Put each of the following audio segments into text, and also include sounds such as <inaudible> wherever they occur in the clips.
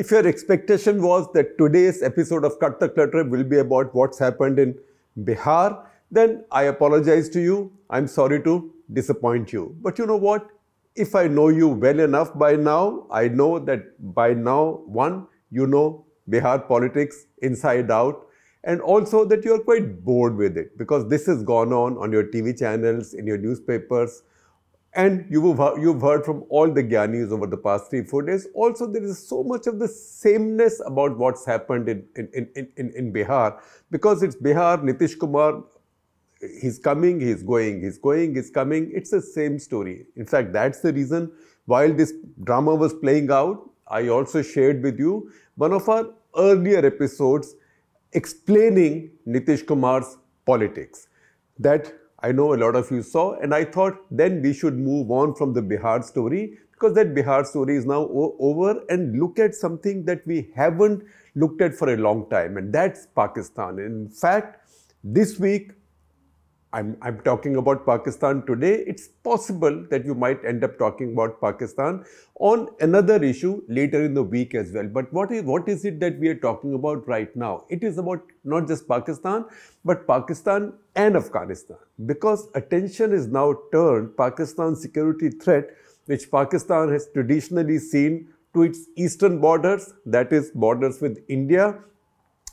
if your expectation was that today's episode of Cut the Clutter will be about what's happened in Bihar, then I apologize to you. I'm sorry to disappoint you. But you know what? If I know you well enough by now, I know that by now, one, you know Bihar politics inside out, and also that you're quite bored with it because this has gone on on your TV channels, in your newspapers, and you've, you've heard from all the Gyanis over the past three, four days. Also, there is so much of the sameness about what's happened in, in, in, in, in Bihar because it's Bihar, Nitish Kumar, he's coming, he's going, he's going, he's coming. It's the same story. In fact, that's the reason while this drama was playing out, I also shared with you one of our earlier episodes explaining Nitish Kumar's politics. That I know a lot of you saw, and I thought then we should move on from the Bihar story because that Bihar story is now over and look at something that we haven't looked at for a long time, and that's Pakistan. In fact, this week I'm, I'm talking about Pakistan today. It's possible that you might end up talking about Pakistan on another issue later in the week as well. But what is, what is it that we are talking about right now? It is about not just Pakistan, but Pakistan and Afghanistan. Because attention is now turned Pakistan's security threat, which Pakistan has traditionally seen to its eastern borders, that is borders with India.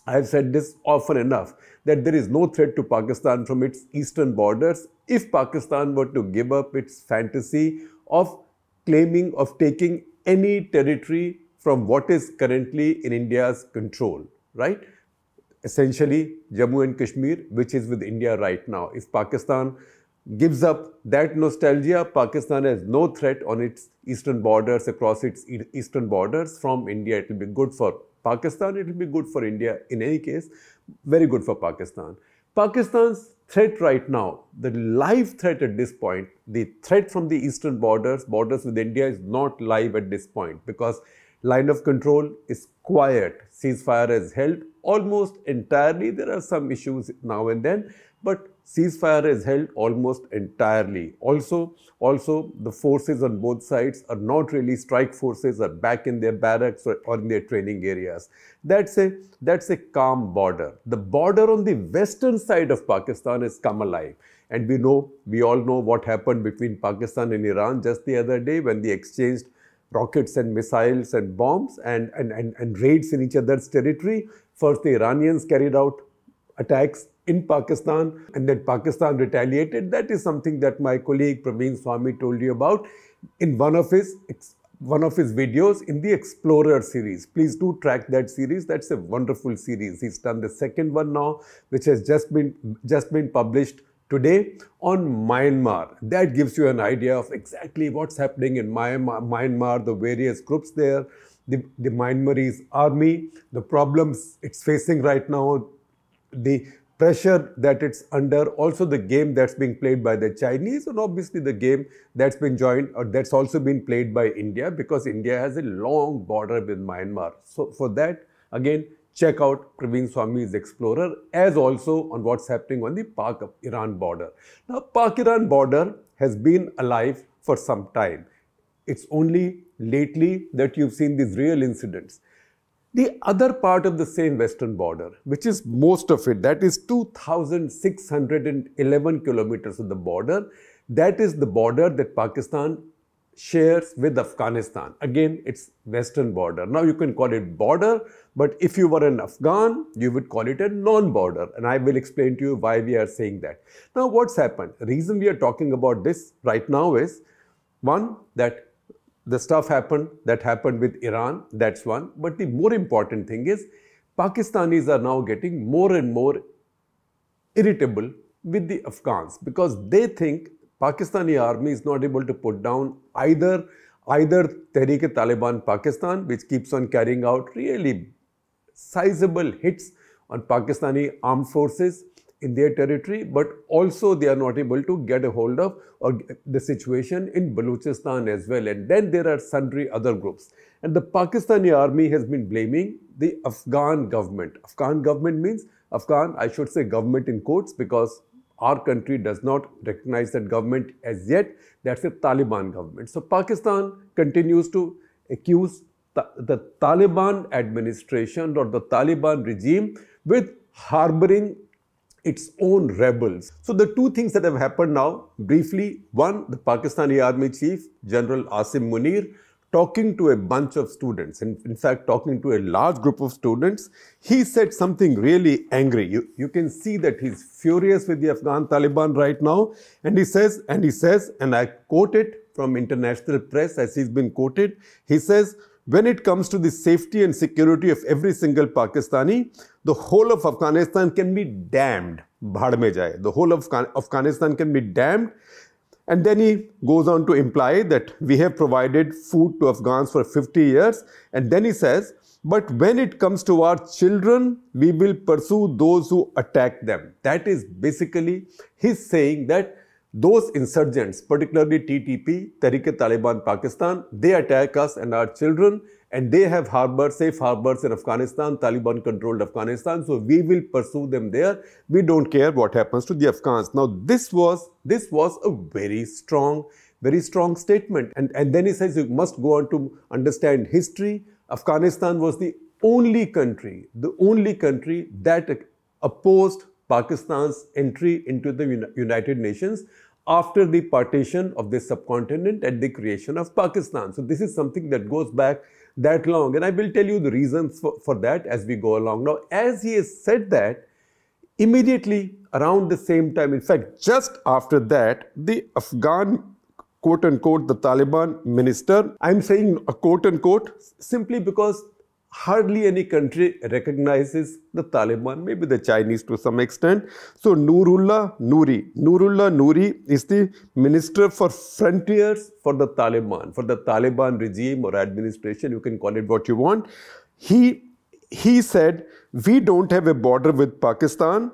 I have said this often enough that there is no threat to Pakistan from its eastern borders if Pakistan were to give up its fantasy of claiming, of taking any territory from what is currently in India's control, right? Essentially, Jammu and Kashmir, which is with India right now. If Pakistan gives up that nostalgia, Pakistan has no threat on its eastern borders, across its eastern borders from India. It will be good for Pakistan, it will be good for India in any case very good for Pakistan. Pakistan's threat right now, the live threat at this point, the threat from the eastern borders, borders with India is not live at this point because line of control is quiet. Ceasefire has held almost entirely. There are some issues now and then, but ceasefire is held almost entirely. Also, also the forces on both sides are not really strike forces, are back in their barracks or, or in their training areas. That's a that's a calm border. The border on the western side of Pakistan has come alive. And we know, we all know what happened between Pakistan and Iran just the other day when they exchanged rockets and missiles and bombs and, and, and, and raids in each other's territory. First, the Iranians carried out attacks in Pakistan and then Pakistan retaliated. That is something that my colleague Praveen Swami told you about in one of his one of his videos in the Explorer series. Please do track that series. That's a wonderful series. He's done the second one now, which has just been just been published today on Myanmar. That gives you an idea of exactly what's happening in Myanmar, the various groups there, the, the Myanmarese army, the problems it's facing right now, the pressure that it's under, also the game that's being played by the Chinese, and obviously the game that's been joined or that's also been played by India because India has a long border with Myanmar. So for that, again, check out Praveen Swami's Explorer as also on what's happening on the Pak-Iran border. Now, Pak-Iran border has been alive for some time. It's only lately that you've seen these real incidents. The other part of the same western border, which is most of it, that is 2,611 kilometers of the border, that is the border that Pakistan shares with Afghanistan. Again, it's western border. Now you can call it border, but if you were an Afghan, you would call it a non-border. And I will explain to you why we are saying that. Now what's happened? The reason we are talking about this right now is, one, that the stuff happened that happened with Iran, that's one. But the more important thing is Pakistanis are now getting more and more irritable with the Afghans because they think Pakistani army is not able to put down either either Tehrik-e-Taliban Pakistan, which keeps on carrying out really sizable hits on Pakistani armed forces, in their territory, but also they are not able to get a hold of or the situation in Balochistan as well. And then there are sundry other groups. And the Pakistani army has been blaming the Afghan government. Afghan government means Afghan, I should say government in quotes because our country does not recognize that government as yet. That's a Taliban government. So Pakistan continues to accuse the Taliban administration or the Taliban regime with harboring its own rebels. So, the two things that have happened now, briefly one, the Pakistani Army Chief, General Asim Munir, talking to a bunch of students, and in fact, talking to a large group of students, he said something really angry. You, you can see that he's furious with the Afghan Taliban right now. And he says, and he says, and I quote it from international press as he's been quoted, he says, when it comes to the safety and security of every single Pakistani, the whole of Afghanistan can be damned. The whole of Afghanistan can be damned and then he goes on to imply that we have provided food to Afghans for 50 years. And then he says, but when it comes to our children, we will pursue those who attack them. That is basically his saying that those insurgents, particularly TTP, Tehrik-e-Taliban Pakistan, they attack us and our children and they have harbors, safe harbors in Afghanistan, Taliban controlled Afghanistan. So we will pursue them there. We don't care what happens to the Afghans. Now this was this was a very strong, very strong statement. And, and then he says you must go on to understand history. Afghanistan was the only country, the only country that opposed Pakistan's entry into the United Nations after the partition of the subcontinent and the creation of Pakistan. So this is something that goes back that long. And I will tell you the reasons for, for that as we go along. Now, as he has said that, immediately around the same time, in fact, just after that, the Afghan quote unquote the Taliban minister, I'm saying a quote unquote simply because hardly any country recognizes the Taliban, maybe the Chinese to some extent. So Nurullah Nuri, Nurullah Nuri is the Minister for Frontiers for the Taliban, for the Taliban regime or administration, you can call it what you want. He, he said, we don't have a border with Pakistan.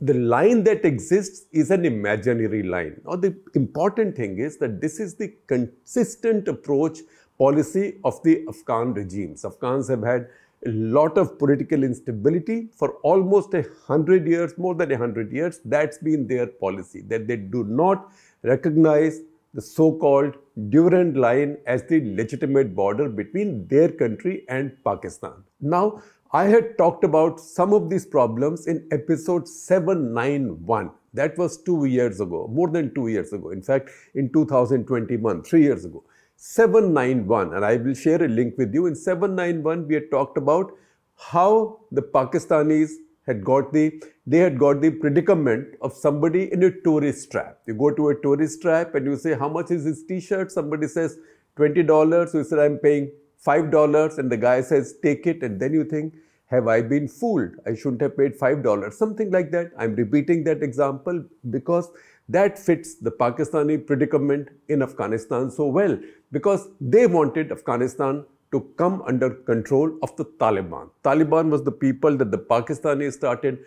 The line that exists is an imaginary line. Now, the important thing is that this is the consistent approach policy of the Afghan regimes. Afghans have had a lot of political instability for almost a hundred years, more than a hundred years. That's been their policy, that they do not recognize the so-called Durand line as the legitimate border between their country and Pakistan. Now, I had talked about some of these problems in episode 791. That was two years ago, more than two years ago. In fact, in 2021, three years ago. 791, and I will share a link with you. In 791, we had talked about how the Pakistanis had got the they had got the predicament of somebody in a tourist trap. You go to a tourist trap and you say, How much is this t-shirt? Somebody says $20. So you said, I'm paying $5, and the guy says, Take it, and then you think, have I been fooled? I shouldn't have paid $5. Something like that. I'm repeating that example because that fits the Pakistani predicament in Afghanistan so well because they wanted Afghanistan to come under control of the Taliban. Taliban was the people that the Pakistanis started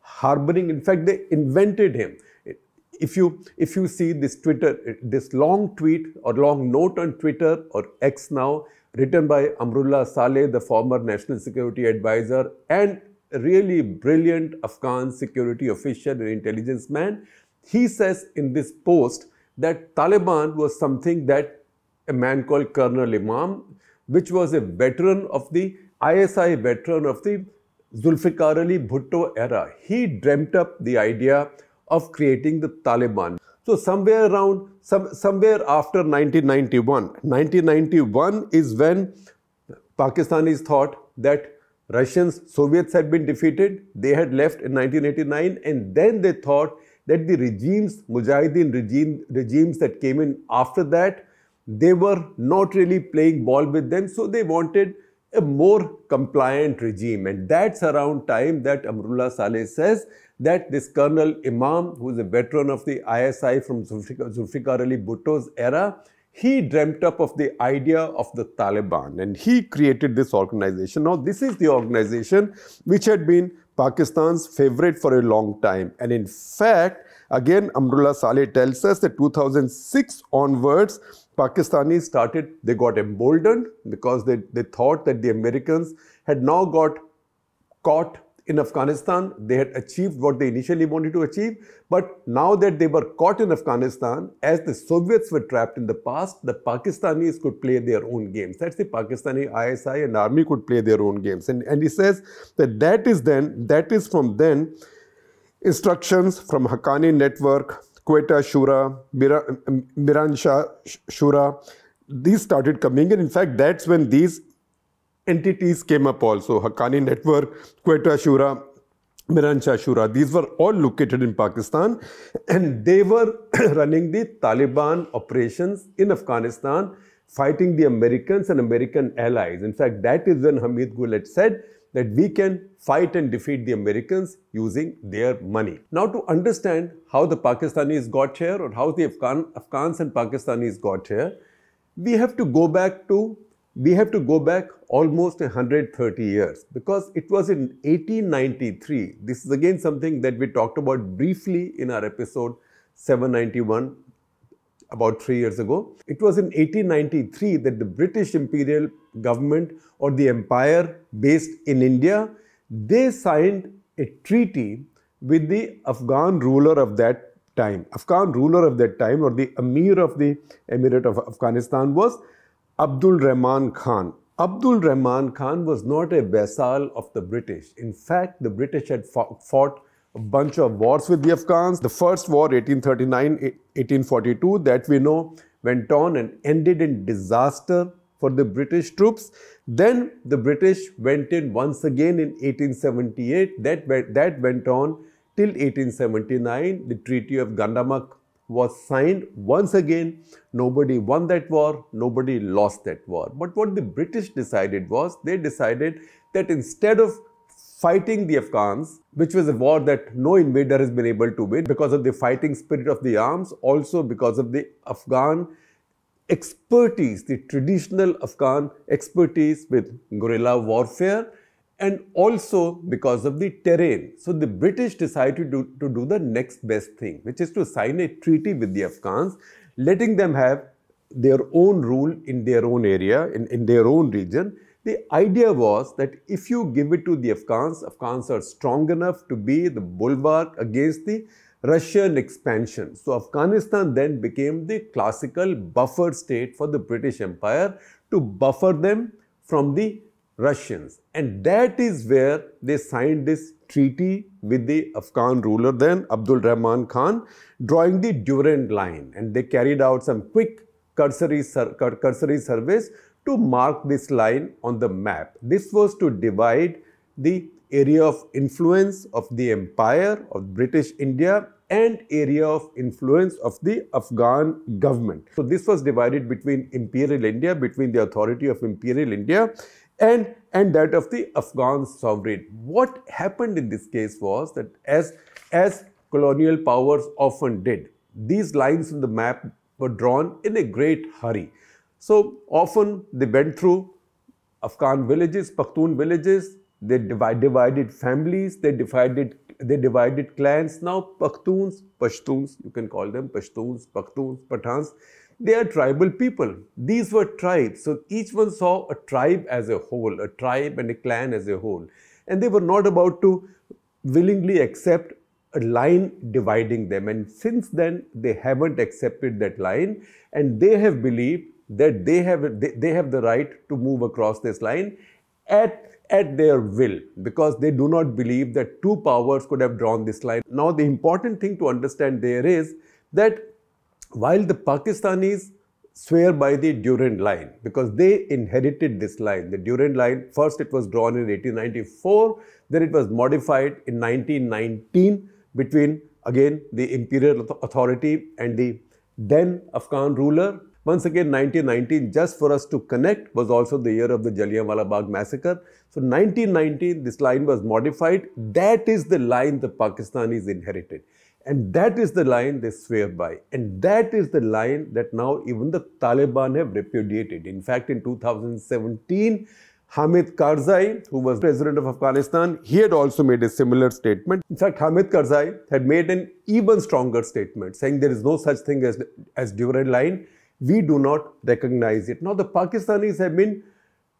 harboring. In fact, they invented him. If you, if you see this Twitter, this long tweet or long note on Twitter or X now, written by Amrullah Saleh, the former national security advisor and really brilliant Afghan security official and intelligence man, he says in this post that Taliban was something that a man called Colonel Imam, which was a veteran of the ISI veteran of the Zulfikar Ali Bhutto era. He dreamt up the idea of creating the Taliban. So somewhere around, some, somewhere after 1991, 1991 is when Pakistanis thought that Russians, Soviets had been defeated. They had left in 1989 and then they thought that the regimes, Mujahideen regime, regimes that came in after that, they were not really playing ball with them. So they wanted a more compliant regime. And that's around time that Amrullah Saleh says that this Colonel Imam, who is a veteran of the ISI from Zulfikar, Ali Bhutto's era, he dreamt up of the idea of the Taliban and he created this organization. Now, this is the organization which had been Pakistan's favorite for a long time. And in fact, again, Amrullah Saleh tells us that 2006 onwards, Pakistanis started, they got emboldened because they, they thought that the Americans had now got caught in Afghanistan, they had achieved what they initially wanted to achieve. But now that they were caught in Afghanistan, as the Soviets were trapped in the past, the Pakistanis could play their own games. That's the Pakistani ISI and army could play their own games. And, and he says that that is then, that is from then, instructions from Haqqani Network, Quetta Shura, Miranshah Shura, these started coming in. In fact, that's when these entities came up also. Haqqani Network, Quetta Shura, Miranshah Shura. These were all located in Pakistan and they were <clears throat> running the Taliban operations in Afghanistan, fighting the Americans and American allies. In fact, that is when Hamid Gul had said that we can fight and defeat the Americans using their money. Now, to understand how the Pakistanis got here or how the Afghan, Afghans and Pakistanis got here, we have to go back to we have to go back almost 130 years because it was in 1893. This is again something that we talked about briefly in our episode 791 about three years ago. It was in 1893 that the British imperial government or the empire based in India, they signed a treaty with the Afghan ruler of that time. Afghan ruler of that time or the Amir of the Emirate of Afghanistan was Abdul Rahman Khan. Abdul Rahman Khan was not a vassal of the British. In fact, the British had fought a bunch of wars with the Afghans. The first war, 1839 1842, that we know went on and ended in disaster for the British troops. Then the British went in once again in 1878. That, that went on till 1879. The Treaty of Gandamak was signed once again. Nobody won that war, nobody lost that war. But what the British decided was they decided that instead of fighting the Afghans, which was a war that no invader has been able to win because of the fighting spirit of the arms, also because of the Afghan expertise, the traditional Afghan expertise with guerrilla warfare and also because of the terrain. So the British decided to do, to do the next best thing, which is to sign a treaty with the Afghans, letting them have their own rule in their own area, in, in their own region. The idea was that if you give it to the Afghans, Afghans are strong enough to be the bulwark against the Russian expansion. So Afghanistan then became the classical buffer state for the British Empire to buffer them from the Russians. And that is where they signed this treaty with the Afghan ruler then, Abdul Rahman Khan, drawing the Durand line. And they carried out some quick cursory, sur cursory surveys to mark this line on the map. This was to divide the area of influence of the empire of British India and area of influence of the Afghan government. So this was divided between Imperial India, between the authority of Imperial India and, and that of the Afghan sovereign. What happened in this case was that as, as colonial powers often did, these lines on the map were drawn in a great hurry. So often they went through Afghan villages, Pakhtun villages, they divide, divided families, they divided they divided clans. Now Pakhtuns, Pashtuns, you can call them Pashtuns, Pakhtuns, Pathans, they are tribal people. These were tribes. So each one saw a tribe as a whole, a tribe and a clan as a whole. And they were not about to willingly accept a line dividing them. And since then, they haven't accepted that line and they have believed that they have, they, they have the right to move across this line at at their will because they do not believe that two powers could have drawn this line. Now, the important thing to understand there is that while the Pakistanis swear by the Durand line because they inherited this line. The Durand line, first it was drawn in 1894, then it was modified in 1919 between again the imperial authority and the then Afghan ruler. Once again, 1919, just for us to connect, was also the year of the Jallianwala Bagh massacre. So 1919, this line was modified. That is the line the Pakistanis inherited. And that is the line they swear by. And that is the line that now even the Taliban have repudiated. In fact, in 2017, Hamid Karzai, who was president of Afghanistan, he had also made a similar statement. In fact, Hamid Karzai had made an even stronger statement saying there is no such thing as, as Durand line. We do not recognize it. Now, the Pakistanis have been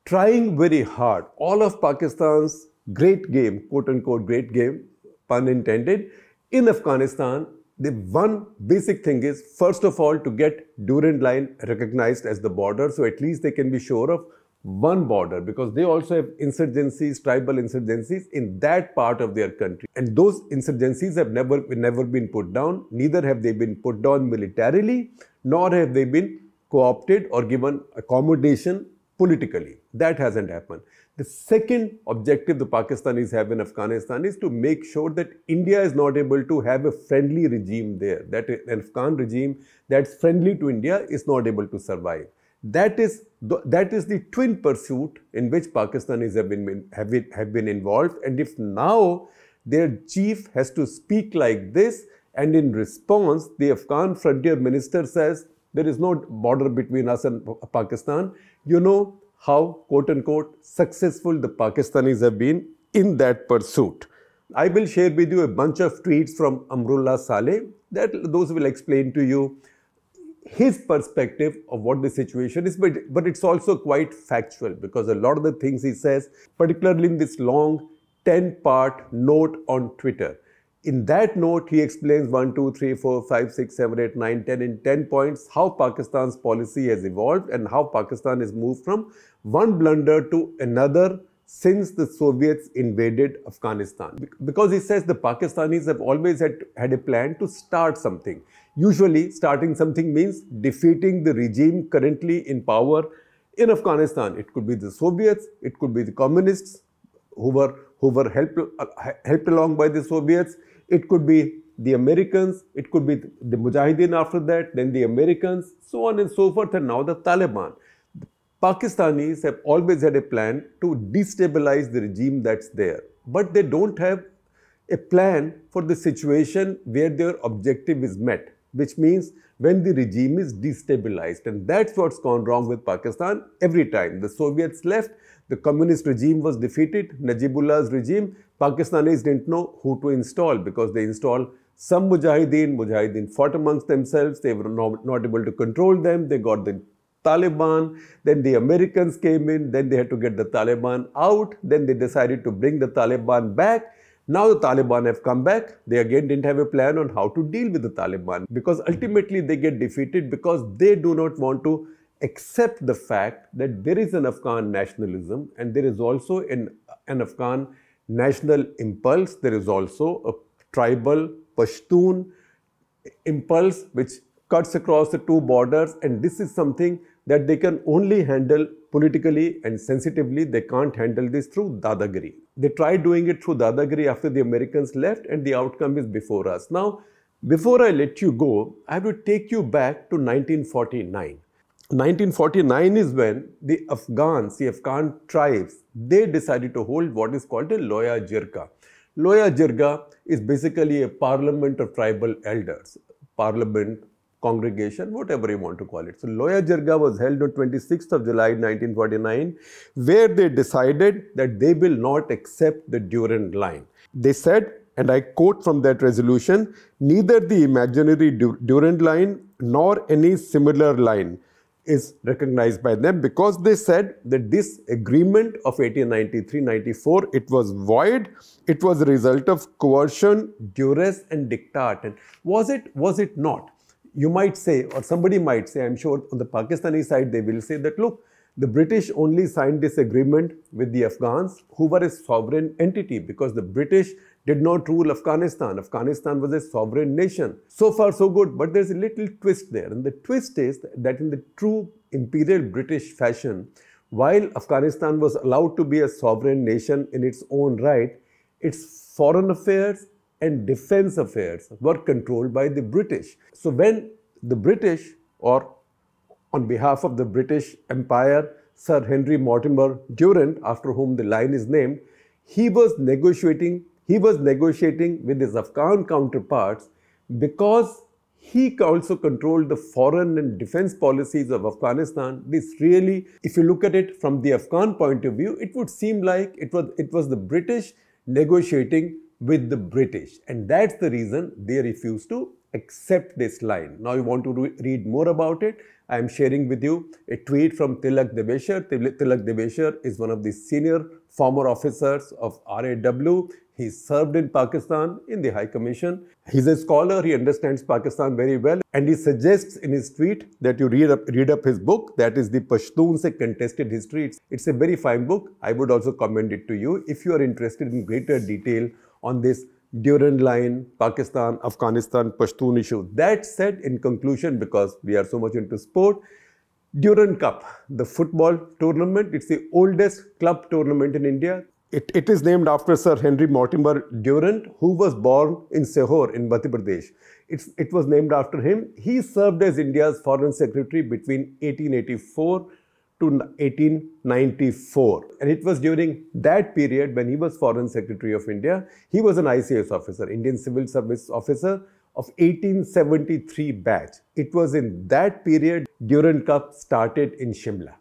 trying very hard. All of Pakistan's great game, quote unquote, great game, pun intended, in Afghanistan. The one basic thing is, first of all, to get Durand Line recognized as the border, so at least they can be sure of one border because they also have insurgencies, tribal insurgencies in that part of their country. And those insurgencies have never, never been put down, neither have they been put down militarily, nor have they been co opted or given accommodation politically. That hasn't happened. The second objective the Pakistanis have in Afghanistan is to make sure that India is not able to have a friendly regime there, that an Afghan regime that's friendly to India is not able to survive. That is the, that is the twin pursuit in which Pakistanis have been, have been, have been involved. And if now their chief has to speak like this, and in response, the Afghan frontier minister says, there is no border between us and Pakistan. You know how, quote unquote, successful the Pakistanis have been in that pursuit. I will share with you a bunch of tweets from Amrullah Saleh that those will explain to you his perspective of what the situation is, but, but it's also quite factual because a lot of the things he says, particularly in this long 10 part note on Twitter, in that note, he explains 1, 2, 3, 4, 5, 6, 7, 8, 9, 10 in 10 points how Pakistan's policy has evolved and how Pakistan has moved from one blunder to another since the Soviets invaded Afghanistan. Because he says the Pakistanis have always had, had a plan to start something. Usually, starting something means defeating the regime currently in power in Afghanistan. It could be the Soviets, it could be the communists who were, who were helped, uh, helped along by the Soviets, it could be the Americans, it could be the Mujahideen after that, then the Americans, so on and so forth, and now the Taliban. The Pakistanis have always had a plan to destabilize the regime that's there, but they don't have a plan for the situation where their objective is met which means when the regime is destabilized. And that's what's gone wrong with Pakistan every time. The Soviets left, the communist regime was defeated, Najibullah's regime, Pakistanis didn't know who to install because they installed some Mujahideen. Mujahideen fought amongst themselves, they were not, not able to control them, they got the Taliban, then the Americans came in, then they had to get the Taliban out, then they decided to bring the Taliban back. Now the Taliban have come back. They again didn't have a plan on how to deal with the Taliban because ultimately they get defeated because they do not want to accept the fact that there is an Afghan nationalism and there is also an, an Afghan national impulse. There is also a tribal Pashtun impulse which cuts across the two borders and this is something that they can only handle politically and sensitively. They can't handle this through Dadagiri. They tried doing it through Dadagiri after the Americans left, and the outcome is before us. Now, before I let you go, I will take you back to 1949. 1949 is when the Afghans, the Afghan tribes, they decided to hold what is called a Loya Jirga. Loya Jirga is basically a parliament of tribal elders, parliament congregation, whatever you want to call it. So Loya Jirga was held on 26th of July 1949, where they decided that they will not accept the Durand line. They said, and I quote from that resolution, neither the imaginary Durand line nor any similar line is recognized by them because they said that this agreement of 1893-94 it was void. It was a result of coercion duress and diktat and was it was it not? You might say, or somebody might say, I'm sure on the Pakistani side, they will say that, look, the British only signed this agreement with the Afghans, who were a sovereign entity, because the British did not rule Afghanistan. Afghanistan was a sovereign nation. So far, so good. But there's a little twist there. And the twist is that in the true imperial British fashion, while Afghanistan was allowed to be a sovereign nation in its own right, its foreign affairs and defense affairs were controlled by the British. So when the British, or on behalf of the British Empire, Sir Henry Mortimer Durand, after whom the line is named, he was negotiating. He was negotiating with his Afghan counterparts because he also controlled the foreign and defense policies of Afghanistan. This really, if you look at it from the Afghan point of view, it would seem like it was it was the British negotiating with the British. And that's the reason they refused to accept this line. Now, you want to re- read more about it, I am sharing with you a tweet from Tilak Devasher. Til- Tilak Devasher is one of the senior former officers of RAW. He served in Pakistan in the High Commission. He's a scholar, he understands Pakistan very well, and he suggests in his tweet that you read up, read up his book, that is the Pashtuns, a contested history. It's, it's a very fine book. I would also commend it to you if you are interested in greater detail on this Durand line, Pakistan, Afghanistan, Pashtun issue. That said, in conclusion, because we are so much into sport, Durand Cup, the football tournament, it's the oldest club tournament in India. It, it is named after Sir Henry Mortimer Durand, who was born in Sehore in Madhya Pradesh. It's, it was named after him. He served as India's foreign secretary between 1884 to 1894. And it was during that period when he was Foreign Secretary of India, he was an ICS officer, Indian Civil Service officer of 1873 batch. It was in that period Durand Cup started in Shimla.